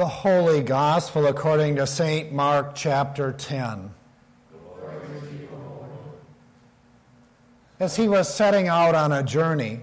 The Holy Gospel according to St. Mark chapter 10. As he was setting out on a journey,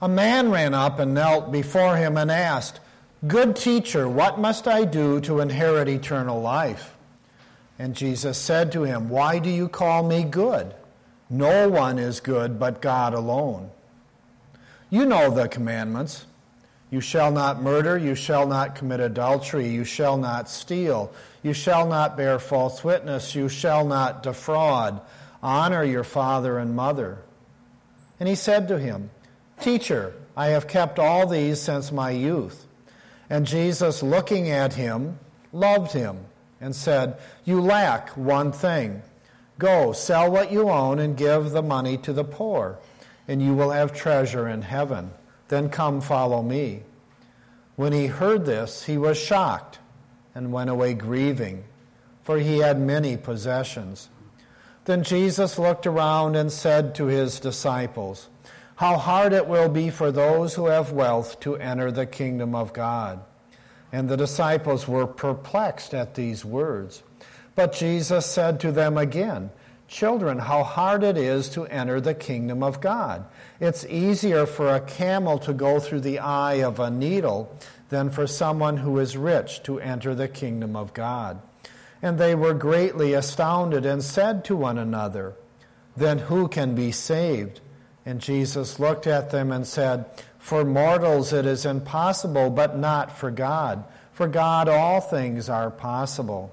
a man ran up and knelt before him and asked, Good teacher, what must I do to inherit eternal life? And Jesus said to him, Why do you call me good? No one is good but God alone. You know the commandments. You shall not murder, you shall not commit adultery, you shall not steal, you shall not bear false witness, you shall not defraud, honor your father and mother. And he said to him, Teacher, I have kept all these since my youth. And Jesus, looking at him, loved him and said, You lack one thing. Go, sell what you own and give the money to the poor, and you will have treasure in heaven. Then come follow me. When he heard this, he was shocked and went away grieving, for he had many possessions. Then Jesus looked around and said to his disciples, How hard it will be for those who have wealth to enter the kingdom of God. And the disciples were perplexed at these words. But Jesus said to them again, Children, how hard it is to enter the kingdom of God. It's easier for a camel to go through the eye of a needle than for someone who is rich to enter the kingdom of God. And they were greatly astounded and said to one another, Then who can be saved? And Jesus looked at them and said, For mortals it is impossible, but not for God. For God all things are possible.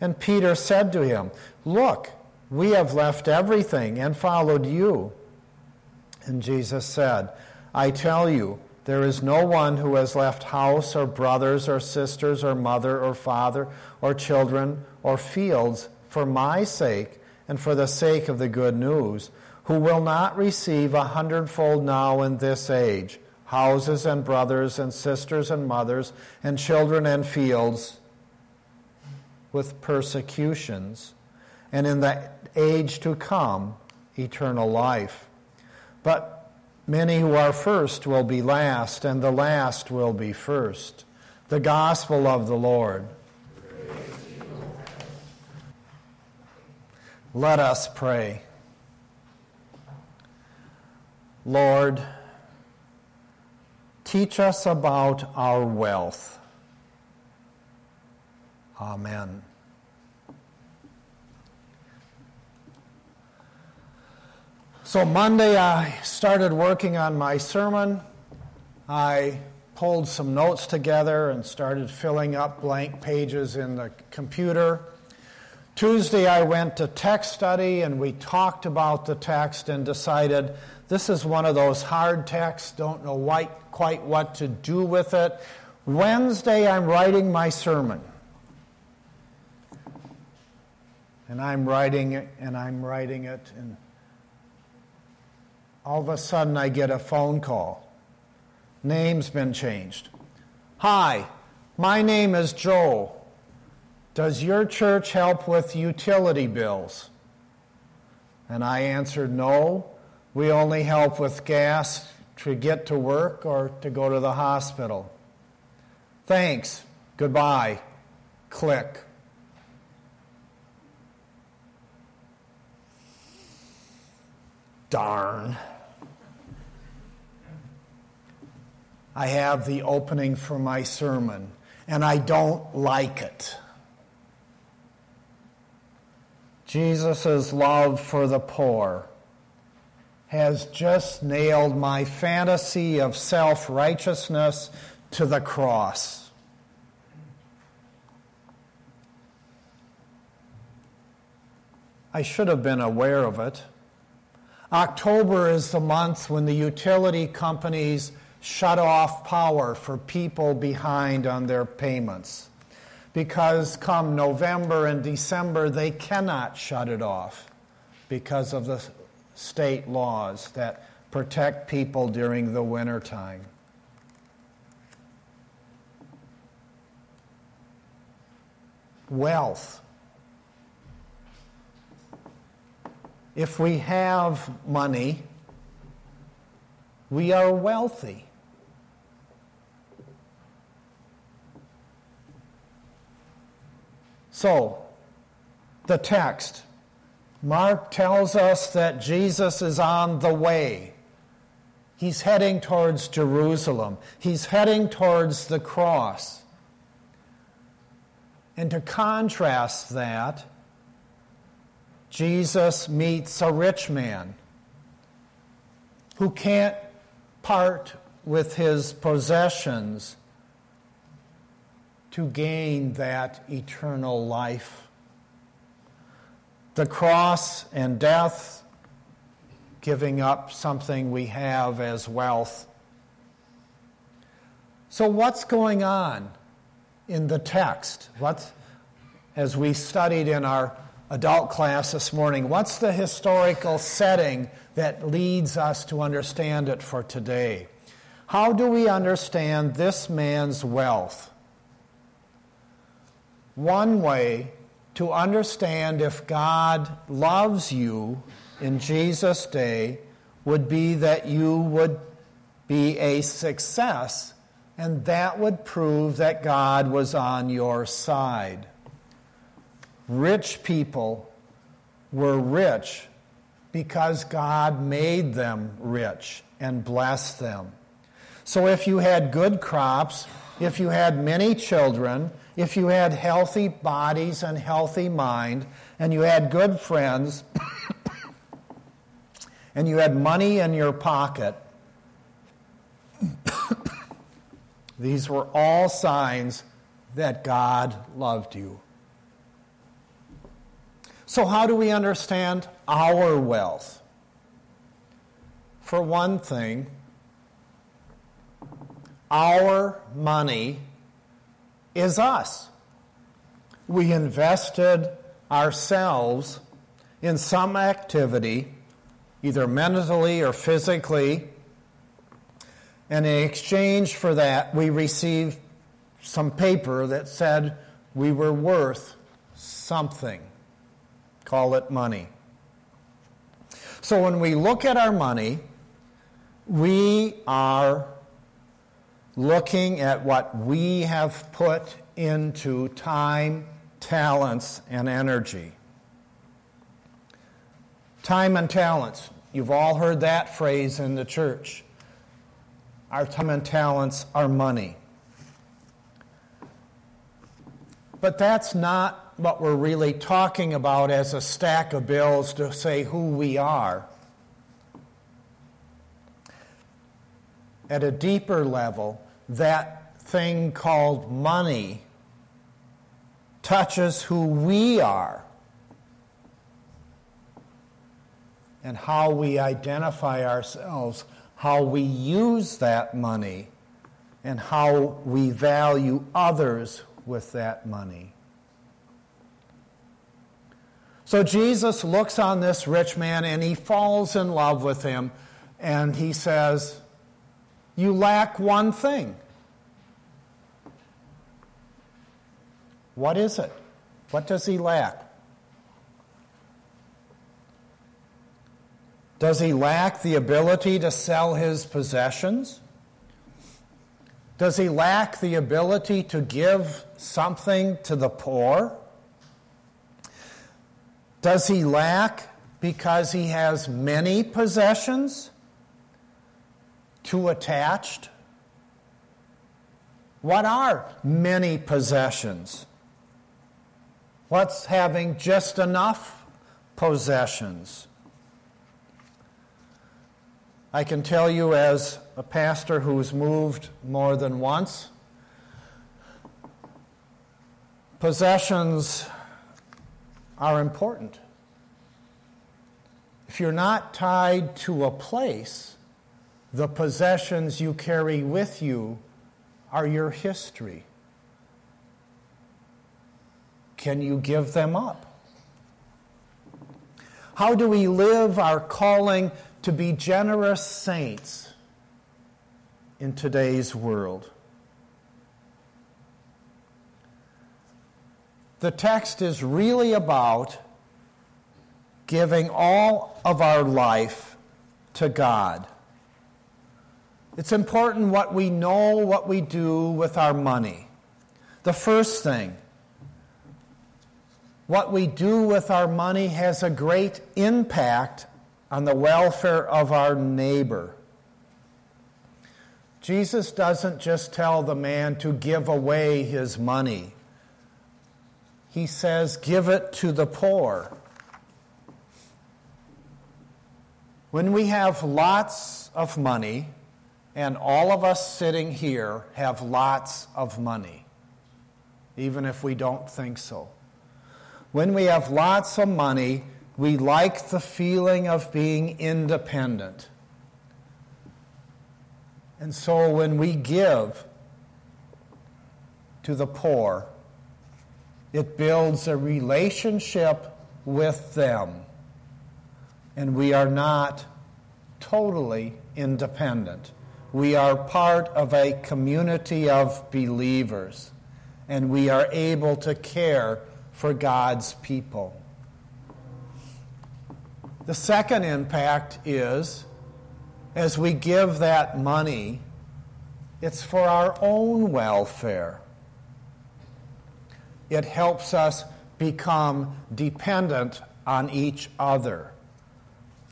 And Peter said to him, Look, we have left everything and followed you. And Jesus said, I tell you, there is no one who has left house or brothers or sisters or mother or father or children or fields for my sake and for the sake of the good news, who will not receive a hundredfold now in this age houses and brothers and sisters and mothers and children and fields with persecutions and in the age to come, eternal life. But many who are first will be last, and the last will be first. The gospel of the Lord. Let us pray. Lord, teach us about our wealth. Amen. So Monday, I started working on my sermon. I pulled some notes together and started filling up blank pages in the computer. Tuesday, I went to text study and we talked about the text and decided this is one of those hard texts, don't know quite what to do with it. Wednesday, I'm writing my sermon. And I'm writing it, and I'm writing it, and all of a sudden I get a phone call. Name's been changed. Hi, my name is Joe. Does your church help with utility bills? And I answered, No, we only help with gas to get to work or to go to the hospital. Thanks. Goodbye. Click. Darn. I have the opening for my sermon, and I don't like it. Jesus' love for the poor has just nailed my fantasy of self righteousness to the cross. I should have been aware of it. October is the month when the utility companies shut off power for people behind on their payments. Because come November and December, they cannot shut it off because of the state laws that protect people during the wintertime. Wealth. If we have money, we are wealthy. So, the text. Mark tells us that Jesus is on the way. He's heading towards Jerusalem. He's heading towards the cross. And to contrast that, Jesus meets a rich man who can't part with his possessions to gain that eternal life. The cross and death, giving up something we have as wealth. So, what's going on in the text? What's, as we studied in our adult class this morning, what's the historical setting that leads us to understand it for today? How do we understand this man's wealth? One way to understand if God loves you in Jesus' day would be that you would be a success, and that would prove that God was on your side. Rich people were rich because God made them rich and blessed them. So if you had good crops, if you had many children, if you had healthy bodies and healthy mind, and you had good friends, and you had money in your pocket, these were all signs that God loved you. So, how do we understand our wealth? For one thing, our money is us. We invested ourselves in some activity, either mentally or physically, and in exchange for that, we received some paper that said we were worth something. Call it money. So when we look at our money, we are looking at what we have put into time, talents, and energy. Time and talents. You've all heard that phrase in the church. Our time and talents are money. But that's not what we're really talking about as a stack of bills to say who we are. At a deeper level, that thing called money touches who we are and how we identify ourselves, how we use that money, and how we value others with that money. So Jesus looks on this rich man and he falls in love with him and he says, You lack one thing. What is it? What does he lack? Does he lack the ability to sell his possessions? Does he lack the ability to give something to the poor? Does he lack because he has many possessions? Too attached? What are many possessions? What's having just enough possessions? I can tell you, as a pastor who's moved more than once, possessions are important. If you're not tied to a place, the possessions you carry with you are your history. Can you give them up? How do we live our calling to be generous saints in today's world? the text is really about giving all of our life to God. It's important what we know, what we do with our money. The first thing what we do with our money has a great impact on the welfare of our neighbor. Jesus doesn't just tell the man to give away his money. He says, give it to the poor. When we have lots of money, and all of us sitting here have lots of money, even if we don't think so. When we have lots of money, we like the feeling of being independent. And so when we give to the poor, it builds a relationship with them. And we are not totally independent. We are part of a community of believers, and we are able to care for God's people. The second impact is as we give that money, it's for our own welfare. It helps us become dependent on each other.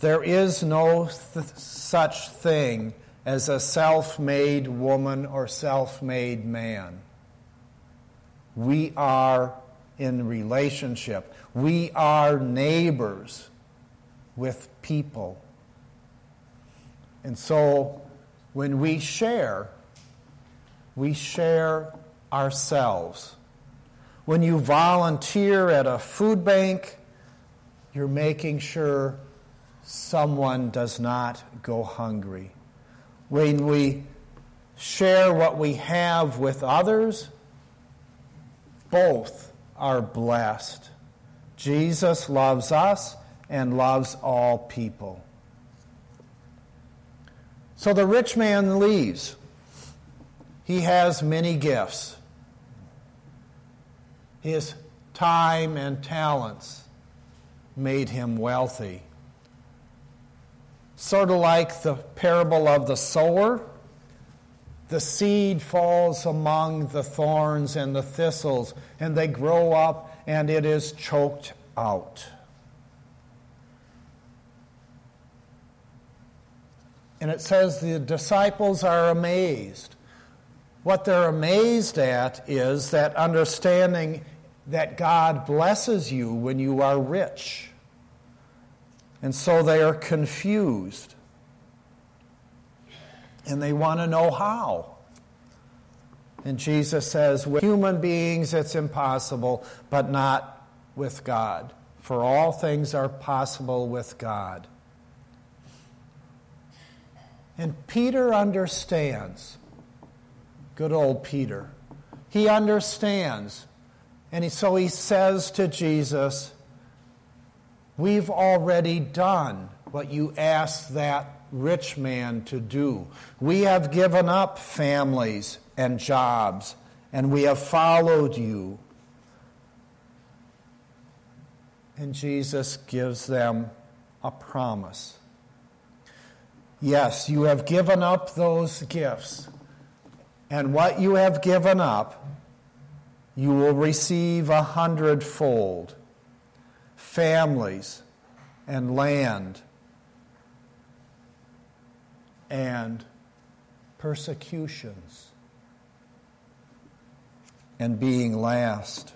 There is no th- such thing as a self made woman or self made man. We are in relationship, we are neighbors with people. And so when we share, we share ourselves. When you volunteer at a food bank, you're making sure someone does not go hungry. When we share what we have with others, both are blessed. Jesus loves us and loves all people. So the rich man leaves. He has many gifts. His time and talents made him wealthy. Sort of like the parable of the sower, the seed falls among the thorns and the thistles, and they grow up, and it is choked out. And it says the disciples are amazed. What they're amazed at is that understanding that God blesses you when you are rich. And so they are confused. And they want to know how. And Jesus says, with human beings it's impossible, but not with God. For all things are possible with God. And Peter understands. Good old Peter. He understands. And he, so he says to Jesus, We've already done what you asked that rich man to do. We have given up families and jobs, and we have followed you. And Jesus gives them a promise. Yes, you have given up those gifts. And what you have given up, you will receive a hundredfold families and land and persecutions and being last.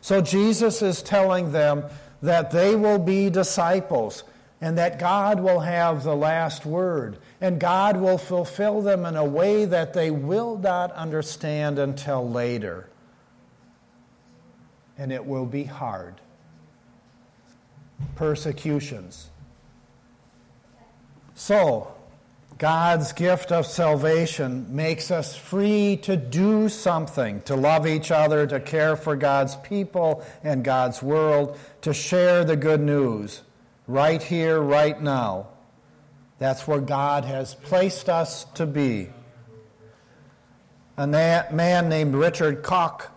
So Jesus is telling them that they will be disciples and that God will have the last word, and God will fulfill them in a way that they will not understand until later. And it will be hard. Persecutions. So, God's gift of salvation makes us free to do something, to love each other, to care for God's people and God's world, to share the good news right here, right now. That's where God has placed us to be. A man named Richard Koch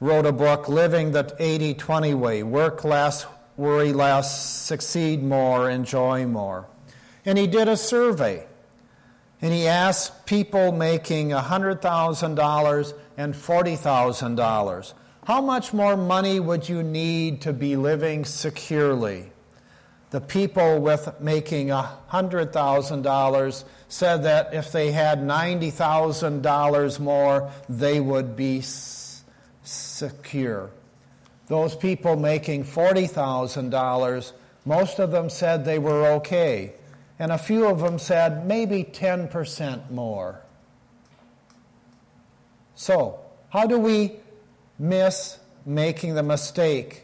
wrote a book, Living the 80 20 Way Work less, worry less, succeed more, enjoy more. And he did a survey. And he asked people making $100,000 and $40,000, how much more money would you need to be living securely? The people with making $100,000 said that if they had $90,000 more, they would be secure. Those people making $40,000, most of them said they were okay. And a few of them said maybe 10% more. So, how do we miss making the mistake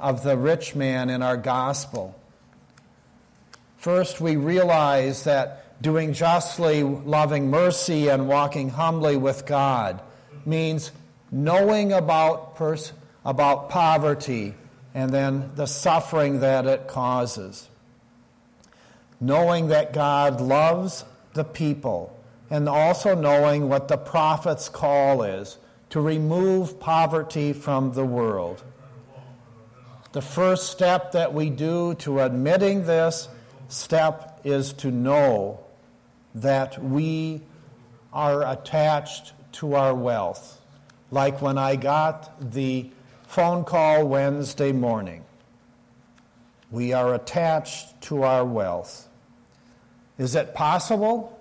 of the rich man in our gospel? First, we realize that doing justly, loving mercy, and walking humbly with God means knowing about, pers- about poverty and then the suffering that it causes. Knowing that God loves the people and also knowing what the prophet's call is to remove poverty from the world. The first step that we do to admitting this step is to know that we are attached to our wealth. Like when I got the phone call Wednesday morning, we are attached to our wealth. Is it possible?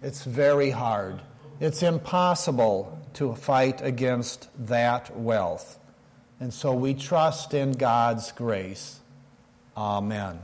It's very hard. It's impossible to fight against that wealth. And so we trust in God's grace. Amen.